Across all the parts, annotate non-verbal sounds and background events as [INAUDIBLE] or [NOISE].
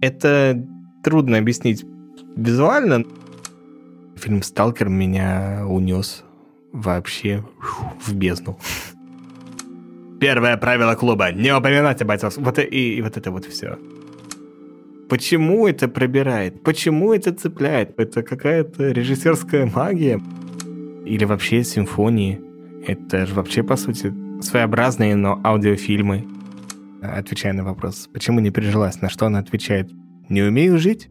Это трудно объяснить визуально. Фильм «Сталкер» меня унес вообще в бездну. Первое правило клуба – не упоминать об отцовстве. Вот и, и вот это вот все. Почему это пробирает? Почему это цепляет? Это какая-то режиссерская магия? Или вообще симфонии? Это же вообще, по сути, своеобразные, но аудиофильмы. Отвечая на вопрос, почему не пережилась, на что она отвечает, не умею жить?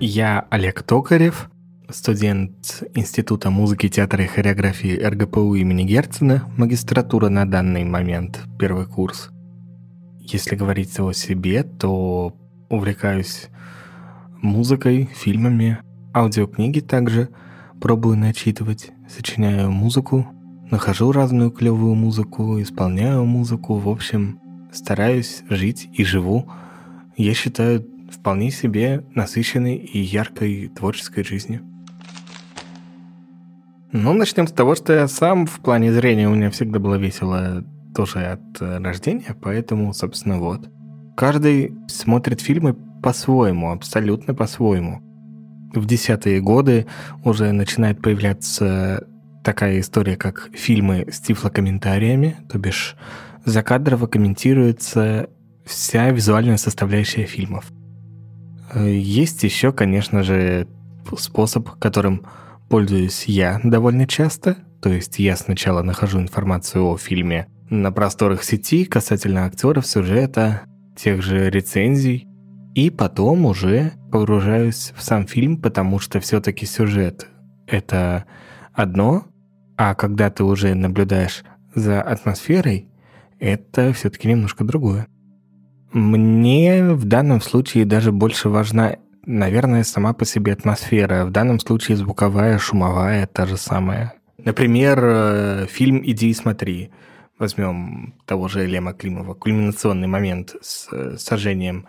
Я Олег Токарев, студент Института музыки, театра и хореографии РГПУ имени Герцена, магистратура на данный момент, первый курс. Если говорить о себе, то увлекаюсь музыкой, фильмами, аудиокниги также пробую начитывать, сочиняю музыку, нахожу разную клевую музыку, исполняю музыку, в общем, стараюсь жить и живу, я считаю, вполне себе насыщенной и яркой творческой жизнью. Ну, начнем с того, что я сам в плане зрения у меня всегда было весело тоже от э, рождения, поэтому, собственно, вот. Каждый смотрит фильмы по-своему, абсолютно по-своему. В десятые годы уже начинает появляться такая история, как фильмы с тифлокомментариями, то бишь закадрово комментируется вся визуальная составляющая фильмов. Э, есть еще, конечно же, способ, которым пользуюсь я довольно часто. То есть я сначала нахожу информацию о фильме на просторах сети касательно актеров, сюжета, тех же рецензий, и потом уже погружаюсь в сам фильм, потому что все-таки сюжет — это одно, а когда ты уже наблюдаешь за атмосферой, это все-таки немножко другое. Мне в данном случае даже больше важна наверное, сама по себе атмосфера. В данном случае звуковая, шумовая, та же самая. Например, э, фильм «Иди и смотри». Возьмем того же Лема Климова. Кульминационный момент с э, сожжением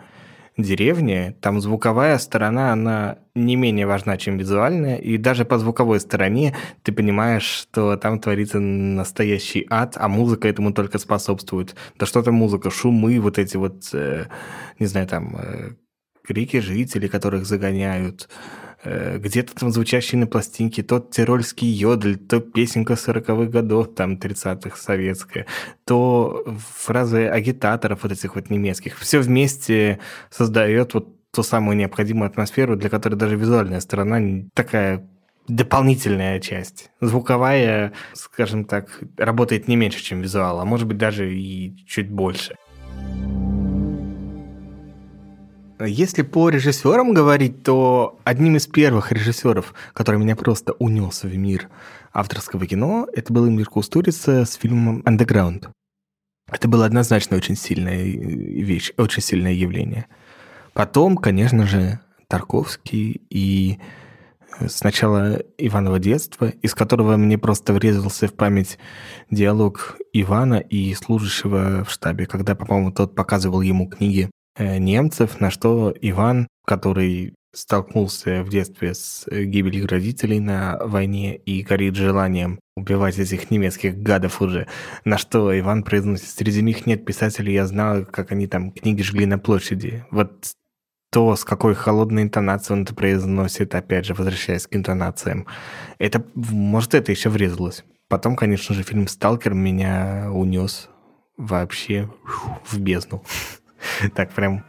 деревни. Там звуковая сторона, она не менее важна, чем визуальная. И даже по звуковой стороне ты понимаешь, что там творится настоящий ад, а музыка этому только способствует. Да что там музыка, шумы, вот эти вот, э, не знаю, там крики жителей, которых загоняют, э, где-то там звучащие на пластинке, тот тирольский йодль, то песенка 40-х годов, там 30-х советская, то фразы агитаторов вот этих вот немецких. Все вместе создает вот ту самую необходимую атмосферу, для которой даже визуальная сторона такая дополнительная часть. Звуковая, скажем так, работает не меньше, чем визуал, а может быть даже и чуть больше. Если по режиссерам говорить, то одним из первых режиссеров, который меня просто унес в мир авторского кино, это был Эмир Кустурица с фильмом «Underground». Это было однозначно очень сильная вещь, очень сильное явление. Потом, конечно же, Тарковский и сначала Иваново детство, из которого мне просто врезался в память диалог Ивана и служащего в штабе, когда, по-моему, тот показывал ему книги Э, немцев, на что Иван, который столкнулся в детстве с э, гибелью родителей на войне и горит желанием убивать этих немецких гадов уже, на что Иван произносит, среди них нет писателей, я знал, как они там книги жгли на площади. Вот то, с какой холодной интонацией он это произносит, опять же, возвращаясь к интонациям, это, может, это еще врезалось. Потом, конечно же, фильм «Сталкер» меня унес вообще в бездну. [LAUGHS] Так прям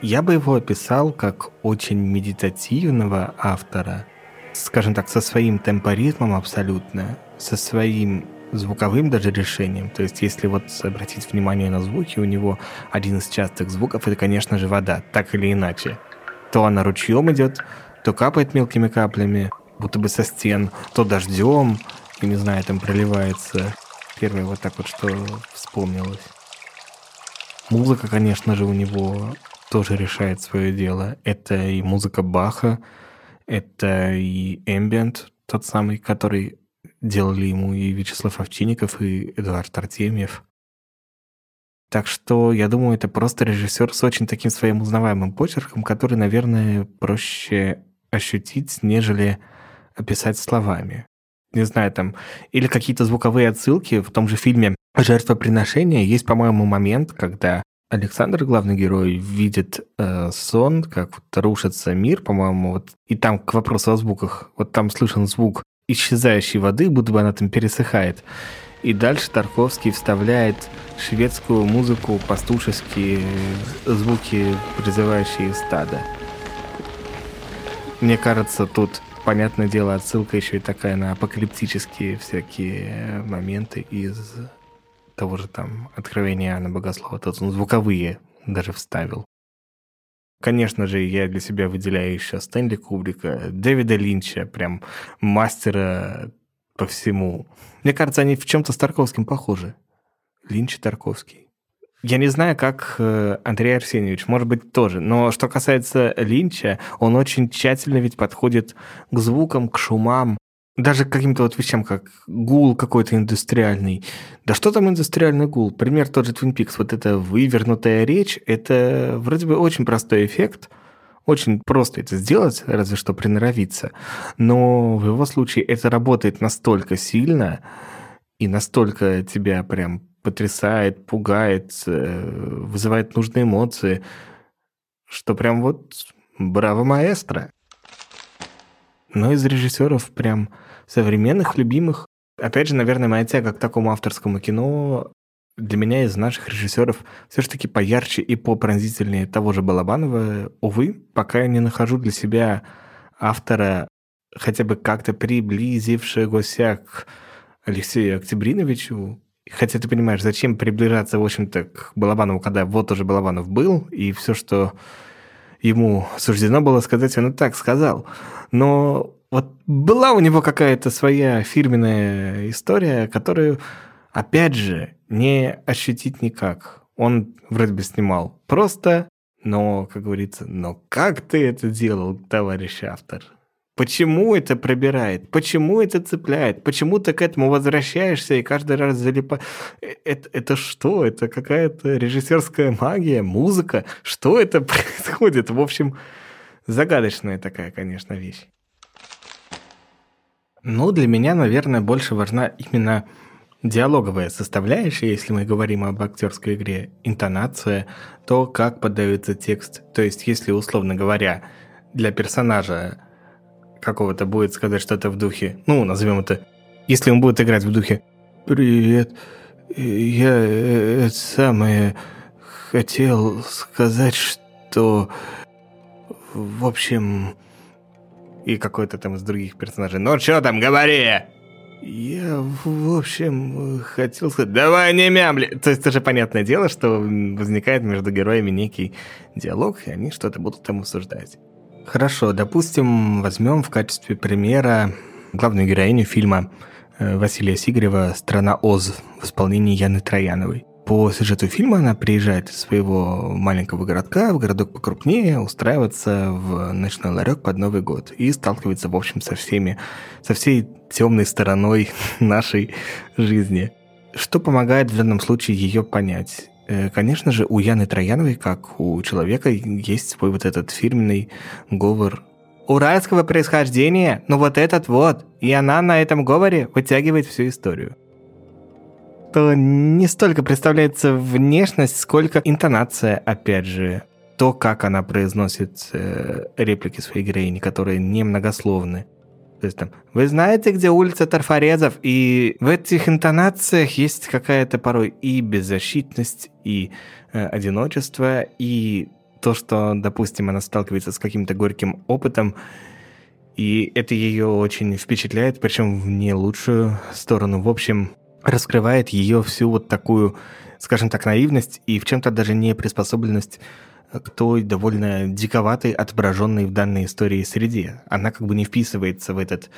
Я бы его описал как очень медитативного автора, скажем так, со своим темпоритмом абсолютно, со своим звуковым даже решением. То есть, если вот обратить внимание на звуки, у него один из частых звуков это, конечно же, вода, так или иначе. То она ручьем идет, то капает мелкими каплями, будто бы со стен, то дождем, и не знаю, там проливается. Первое вот так вот, что вспомнилось. Музыка, конечно же, у него тоже решает свое дело. Это и музыка Баха, это и эмбиент, тот самый, который делали ему и Вячеслав Овчинников, и Эдуард Артемьев. Так что, я думаю, это просто режиссер с очень таким своим узнаваемым почерком, который, наверное, проще ощутить, нежели описать словами. Не знаю, там, или какие-то звуковые отсылки в том же фильме «Жертвоприношение» есть, по-моему, момент, когда Александр, главный герой, видит э, сон, как вот рушится мир, по-моему, вот, и там к вопросу о звуках, вот там слышен звук исчезающей воды, будто бы она там пересыхает. И дальше Тарковский вставляет шведскую музыку, пастушеские звуки, призывающие стадо. Мне кажется, тут, понятное дело, отсылка еще и такая на апокалиптические всякие моменты из того же там Откровения Иоанна Богослова. Тут он звуковые даже вставил. Конечно же, я для себя выделяю еще Стэнли Кубрика, Дэвида Линча, прям мастера по всему. Мне кажется, они в чем-то с Тарковским похожи. Линч и Тарковский. Я не знаю, как э, Андрей Арсеньевич, может быть, тоже. Но что касается Линча, он очень тщательно ведь подходит к звукам, к шумам, даже каким-то вот вещам, как гул какой-то индустриальный. Да что там индустриальный гул? Пример тот же Twin Peaks. Вот эта вывернутая речь, это вроде бы очень простой эффект, очень просто это сделать, разве что приноровиться. Но в его случае это работает настолько сильно и настолько тебя прям потрясает, пугает, э, вызывает нужные эмоции, что прям вот браво маэстро. Но из режиссеров прям современных, любимых. Опять же, наверное, моя тяга к такому авторскому кино для меня из наших режиссеров все-таки поярче и попронзительнее того же Балабанова. Увы, пока я не нахожу для себя автора, хотя бы как-то приблизившегося к Алексею Октябриновичу. Хотя ты понимаешь, зачем приближаться, в общем-то, к Балабанову, когда вот уже Балабанов был, и все, что ему суждено было сказать, он и так сказал. Но вот была у него какая-то своя фирменная история, которую, опять же, не ощутить никак. Он вроде бы снимал просто, но, как говорится, но как ты это делал, товарищ автор? Почему это пробирает? Почему это цепляет? Почему ты к этому возвращаешься и каждый раз залипаешь? Э, это, это что? Это какая-то режиссерская магия, музыка? Что это [LAUGHS] происходит? В общем, загадочная такая, конечно, вещь. Ну, для меня, наверное, больше важна именно диалоговая составляющая, если мы говорим об актерской игре, интонация, то, как подается текст. То есть, если, условно говоря, для персонажа какого-то будет сказать что-то в духе, ну, назовем это, если он будет играть в духе «Привет, я э, это самое хотел сказать, что, в общем, и какой-то там из других персонажей. Ну что там, говори! Я, в общем, хотел сказать, давай не мямли. То есть это же понятное дело, что возникает между героями некий диалог, и они что-то будут там обсуждать. Хорошо, допустим, возьмем в качестве примера главную героиню фильма э, Василия Сигарева «Страна Оз» в исполнении Яны Трояновой. По сюжету фильма она приезжает из своего маленького городка в городок покрупнее устраиваться в ночной ларек под Новый год и сталкивается, в общем, со всеми, со всей темной стороной [LAUGHS] нашей жизни. Что помогает в данном случае ее понять? Э, конечно же, у Яны Трояновой, как у человека, есть свой вот этот фирменный говор уральского происхождения, ну вот этот вот, и она на этом говоре вытягивает всю историю то не столько представляется внешность, сколько интонация, опять же. То, как она произносит э, реплики своей героини, которые немногословны. То есть там, вы знаете, где улица Тарфорезов? И в этих интонациях есть какая-то порой и беззащитность, и э, одиночество, и то, что, допустим, она сталкивается с каким-то горьким опытом, и это ее очень впечатляет, причем в не лучшую сторону. В общем, раскрывает ее всю вот такую, скажем так, наивность и в чем-то даже не приспособленность к той довольно диковатой, отображенной в данной истории среде. Она как бы не вписывается в этот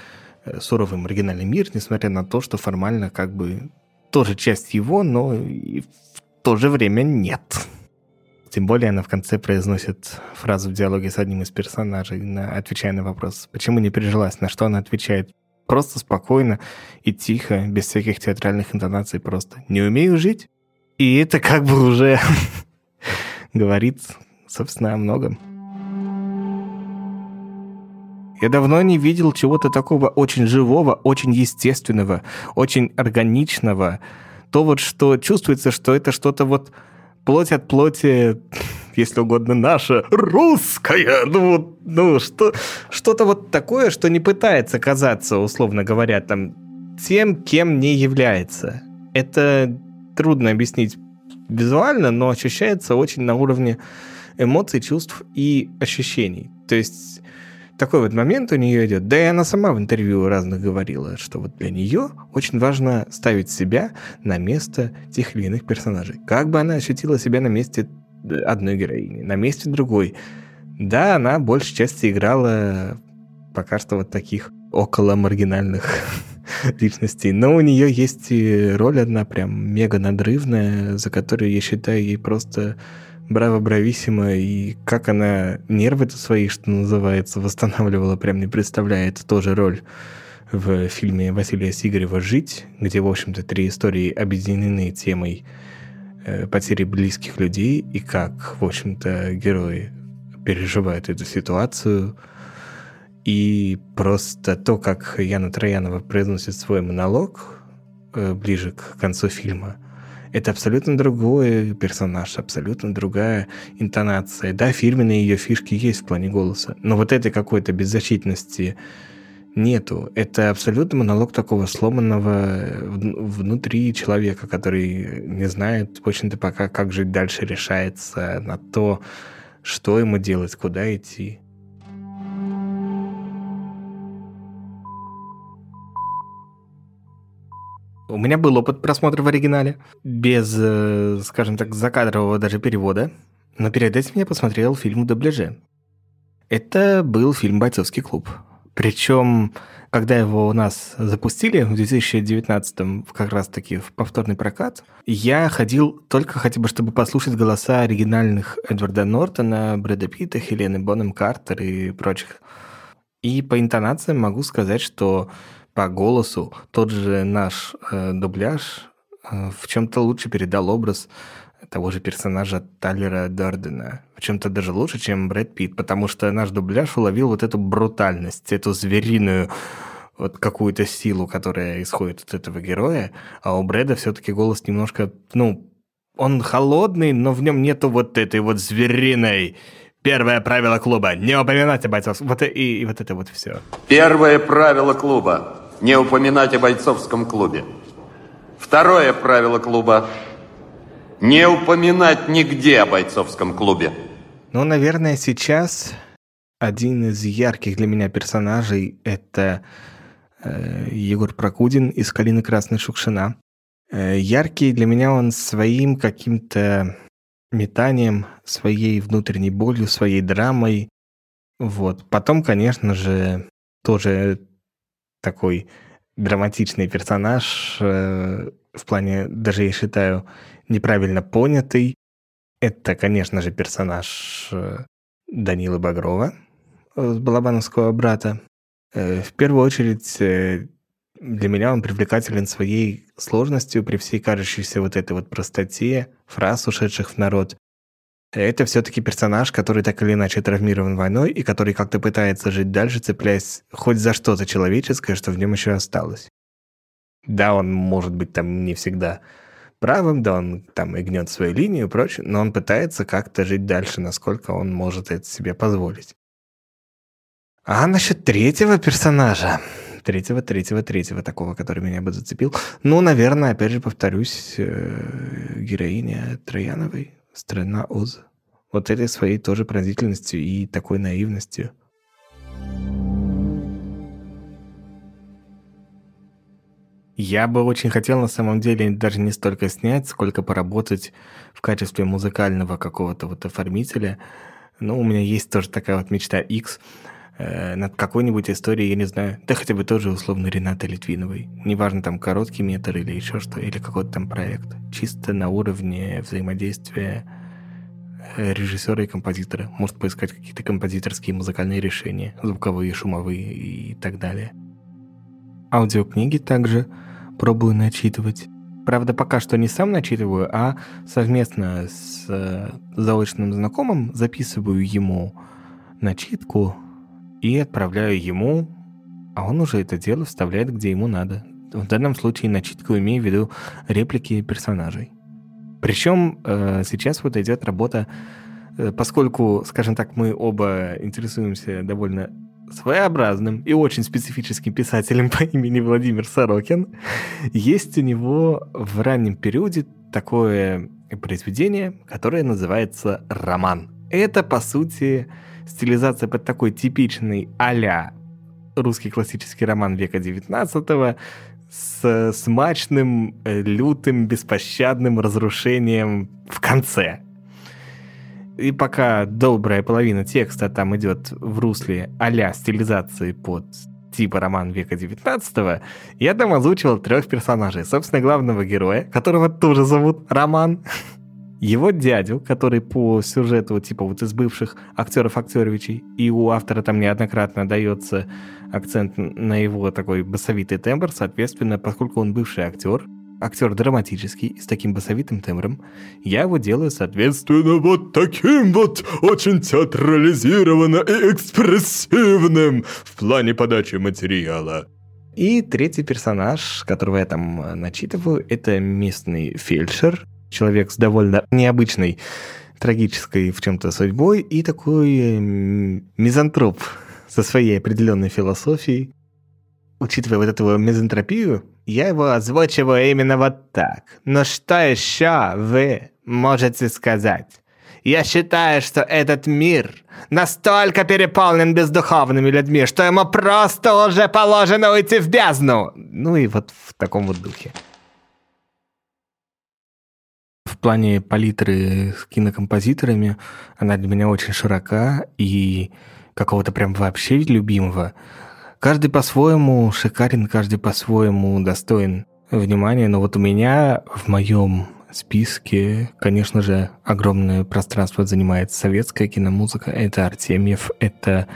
э, суровый маргинальный мир, несмотря на то, что формально как бы тоже часть его, но и в то же время нет. Тем более она в конце произносит фразу в диалоге с одним из персонажей, на, отвечая на вопрос, почему не пережилась, на что она отвечает. Просто спокойно и тихо, без всяких театральных интонаций, просто «не умею жить». И это как бы уже [LAUGHS] говорит, собственно, о многом. Я давно не видел чего-то такого очень живого, очень естественного, очень органичного. То вот, что чувствуется, что это что-то вот плоть от плоти, если угодно, наша, русская. Ну, ну что, что-то вот такое, что не пытается казаться, условно говоря, там, тем, кем не является. Это трудно объяснить визуально, но ощущается очень на уровне эмоций, чувств и ощущений. То есть такой вот момент у нее идет. Да и она сама в интервью разных говорила, что вот для нее очень важно ставить себя на место тех или иных персонажей. Как бы она ощутила себя на месте одной героини, на месте другой. Да, она большей части играла пока что вот таких около маргинальных [LAUGHS] личностей. Но у нее есть и роль одна прям мега надрывная, за которую я считаю ей просто браво, брависсимо, и как она нервы-то свои, что называется, восстанавливала, прям не представляет тоже роль в фильме Василия Сигарева «Жить», где, в общем-то, три истории объединены темой потери близких людей и как, в общем-то, герои переживают эту ситуацию. И просто то, как Яна Троянова произносит свой монолог э, ближе к концу фильма – это абсолютно другой персонаж, абсолютно другая интонация. Да, фирменные ее фишки есть в плане голоса, но вот этой какой-то беззащитности нету. Это абсолютно монолог такого сломанного внутри человека, который не знает, в общем-то, пока как жить дальше, решается на то, что ему делать, куда идти. У меня был опыт просмотра в оригинале, без, э, скажем так, закадрового даже перевода. Но перед этим я посмотрел фильм в дубляже. Это был фильм «Бойцовский клуб». Причем, когда его у нас запустили в 2019-м, как раз-таки в повторный прокат, я ходил только хотя бы, чтобы послушать голоса оригинальных Эдварда Нортона, Брэда Питта, Хелены Бонем Картер и прочих. И по интонациям могу сказать, что по голосу тот же наш э, дубляж э, в чем-то лучше передал образ того же персонажа Таллера Дардена. Чем-то даже лучше, чем Брэд Питт, потому что наш дубляж уловил вот эту брутальность, эту звериную вот какую-то силу, которая исходит от этого героя, а у Брэда все-таки голос немножко, ну, он холодный, но в нем нету вот этой вот звериной Первое правило клуба – не упоминать о бойцовском... Вот и, и вот это вот все. Первое правило клуба – не упоминать о бойцовском клубе. Второе правило клуба – не упоминать нигде о бойцовском клубе. Ну, наверное, сейчас один из ярких для меня персонажей – это э, Егор Прокудин из «Калины Красной Шукшина». Э, яркий для меня он своим каким-то метанием, своей внутренней болью, своей драмой. Вот. Потом, конечно же, тоже такой драматичный персонаж, э, в плане, даже я считаю, неправильно понятый. Это, конечно же, персонаж э, Данилы Багрова, э, Балабановского брата. Э, в первую очередь, для меня он привлекателен своей сложностью при всей кажущейся вот этой вот простоте фраз, ушедших в народ. Это все-таки персонаж, который так или иначе травмирован войной и который как-то пытается жить дальше, цепляясь хоть за что-то человеческое, что в нем еще осталось. Да, он может быть там не всегда правым, да, он там и гнет свою линию и прочее, но он пытается как-то жить дальше, насколько он может это себе позволить. А насчет третьего персонажа, третьего, третьего, третьего такого, который меня бы зацепил. Ну, наверное, опять же повторюсь, э, героиня Трояновой, «Страна Оз». вот этой своей тоже пронзительностью и такой наивностью. Я бы очень хотел на самом деле даже не столько снять, сколько поработать в качестве музыкального какого-то вот оформителя. Ну, у меня есть тоже такая вот мечта X э, над какой-нибудь историей, я не знаю, да хотя бы тоже условно Рената Литвиновой. Неважно, там короткий метр или еще что, или какой-то там проект. Чисто на уровне взаимодействия э, режиссера и композитора. Может поискать какие-то композиторские музыкальные решения, звуковые, шумовые и так далее. Аудиокниги также пробую начитывать. Правда, пока что не сам начитываю, а совместно с э, заочным знакомым записываю ему начитку и отправляю ему, а он уже это дело вставляет, где ему надо. В данном случае начитку имею в виду реплики персонажей. Причем э, сейчас вот идет работа, э, поскольку, скажем так, мы оба интересуемся довольно своеобразным и очень специфическим писателем [LAUGHS] по имени Владимир Сорокин. Есть у него в раннем периоде такое произведение, которое называется «Роман». Это, по сути, стилизация под такой типичный а русский классический роман века XIX с смачным, э, лютым, беспощадным разрушением в конце. И пока добрая половина текста там идет в русле а стилизации под типа роман века 19 я там озвучивал трех персонажей. Собственно, главного героя, которого тоже зовут Роман, [LAUGHS] его дядю, который по сюжету типа вот из бывших актеров актеровичей, и у автора там неоднократно дается акцент на его такой басовитый тембр, соответственно, поскольку он бывший актер, актер драматический, с таким басовитым тембром, я его делаю, соответственно, вот таким вот очень театрализированно и экспрессивным в плане подачи материала. И третий персонаж, которого я там э, начитываю, это местный фельдшер, человек с довольно необычной трагической в чем-то судьбой и такой мизантроп со своей определенной философией. Учитывая вот эту мизантропию, я его озвучиваю именно вот так. Но что еще вы можете сказать? Я считаю, что этот мир настолько переполнен бездуховными людьми, что ему просто уже положено уйти в бездну. Ну и вот в таком вот духе. В плане палитры с кинокомпозиторами она для меня очень широка и какого-то прям вообще любимого Каждый по-своему шикарен, каждый по-своему достоин внимания, но вот у меня в моем списке, конечно же, огромное пространство занимает советская киномузыка. Это Артемьев, это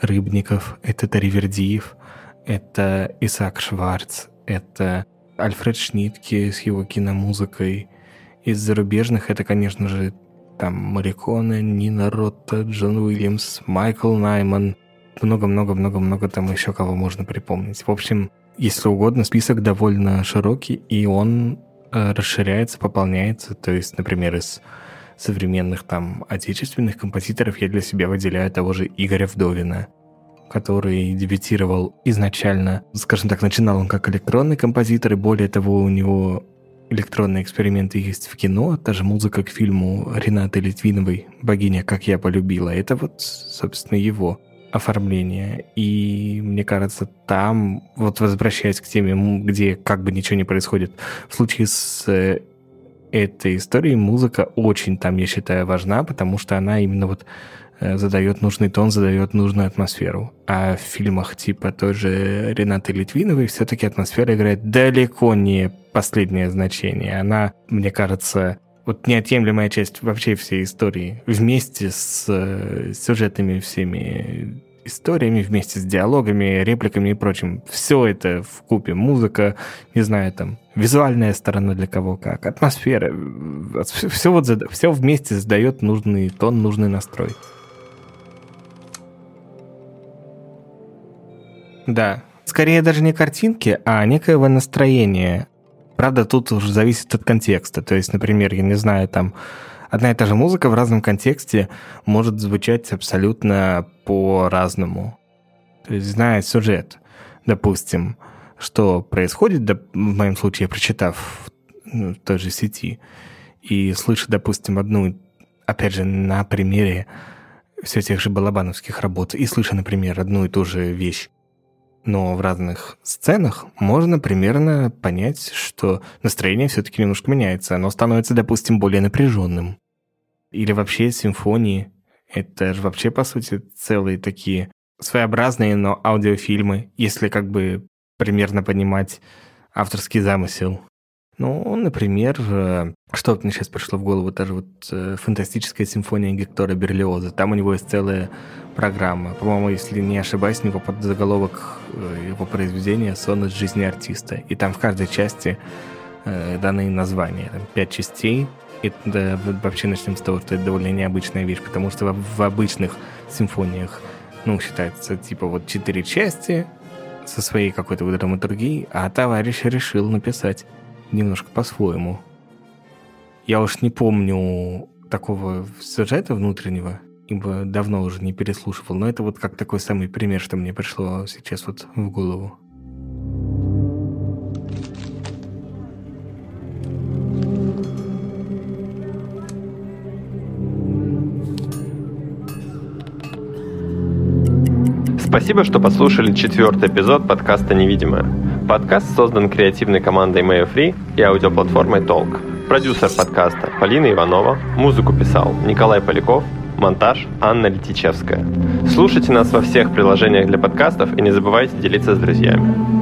Рыбников, это Таривердиев, это Исаак Шварц, это Альфред Шнитке с его киномузыкой. Из зарубежных это, конечно же, там Мариконе, Нина Ротта, Джон Уильямс, Майкл Найман, много-много-много-много там еще кого можно припомнить. В общем, если угодно, список довольно широкий, и он э, расширяется, пополняется. То есть, например, из современных там отечественных композиторов я для себя выделяю того же Игоря Вдовина, который дебютировал изначально, скажем так, начинал он как электронный композитор, и более того, у него электронные эксперименты есть в кино, та же музыка к фильму Ренаты Литвиновой «Богиня, как я полюбила». Это вот, собственно, его оформления. И мне кажется, там, вот возвращаясь к теме, где как бы ничего не происходит, в случае с э, этой историей музыка очень там, я считаю, важна, потому что она именно вот э, задает нужный тон, задает нужную атмосферу. А в фильмах типа той же Ренаты Литвиновой все-таки атмосфера играет далеко не последнее значение. Она, мне кажется, вот неотъемлемая часть вообще всей истории, вместе с э, сюжетными всеми историями, вместе с диалогами, репликами и прочим. Все это в купе. Музыка, не знаю, там, визуальная сторона для кого как, атмосфера. Все, вот, все вместе задает нужный тон, нужный настрой. Да, скорее даже не картинки, а некоего настроения Правда, тут уже зависит от контекста. То есть, например, я не знаю, там одна и та же музыка в разном контексте может звучать абсолютно по-разному. То есть, зная сюжет, допустим, что происходит, в моем случае, прочитав ну, в той же сети, и слыша, допустим, одну опять же, на примере все тех же балабановских работ и слыша, например, одну и ту же вещь, но в разных сценах можно примерно понять, что настроение все-таки немножко меняется. Оно становится, допустим, более напряженным. Или вообще симфонии. Это же вообще, по сути, целые такие своеобразные, но аудиофильмы, если как бы примерно понимать авторский замысел. Ну, например, э, что мне сейчас пришло в голову, та же вот э, фантастическая симфония Гектора Берлиоза. Там у него есть целая программа. По-моему, если не ошибаюсь, него под заголовок э, его произведения «Сон из жизни артиста». И там в каждой части э, даны названия. Там пять частей. И да, вообще начнем с того, что это довольно необычная вещь, потому что в, в обычных симфониях, ну, считается, типа вот четыре части со своей какой-то вот драматургией, а товарищ решил написать немножко по-своему. Я уж не помню такого сюжета внутреннего, ибо давно уже не переслушивал, но это вот как такой самый пример, что мне пришло сейчас вот в голову. Спасибо, что послушали четвертый эпизод подкаста «Невидимое». Подкаст создан креативной командой Mayo Free и аудиоплатформой Talk. Продюсер подкаста Полина Иванова, музыку писал Николай Поляков, монтаж Анна Летичевская. Слушайте нас во всех приложениях для подкастов и не забывайте делиться с друзьями.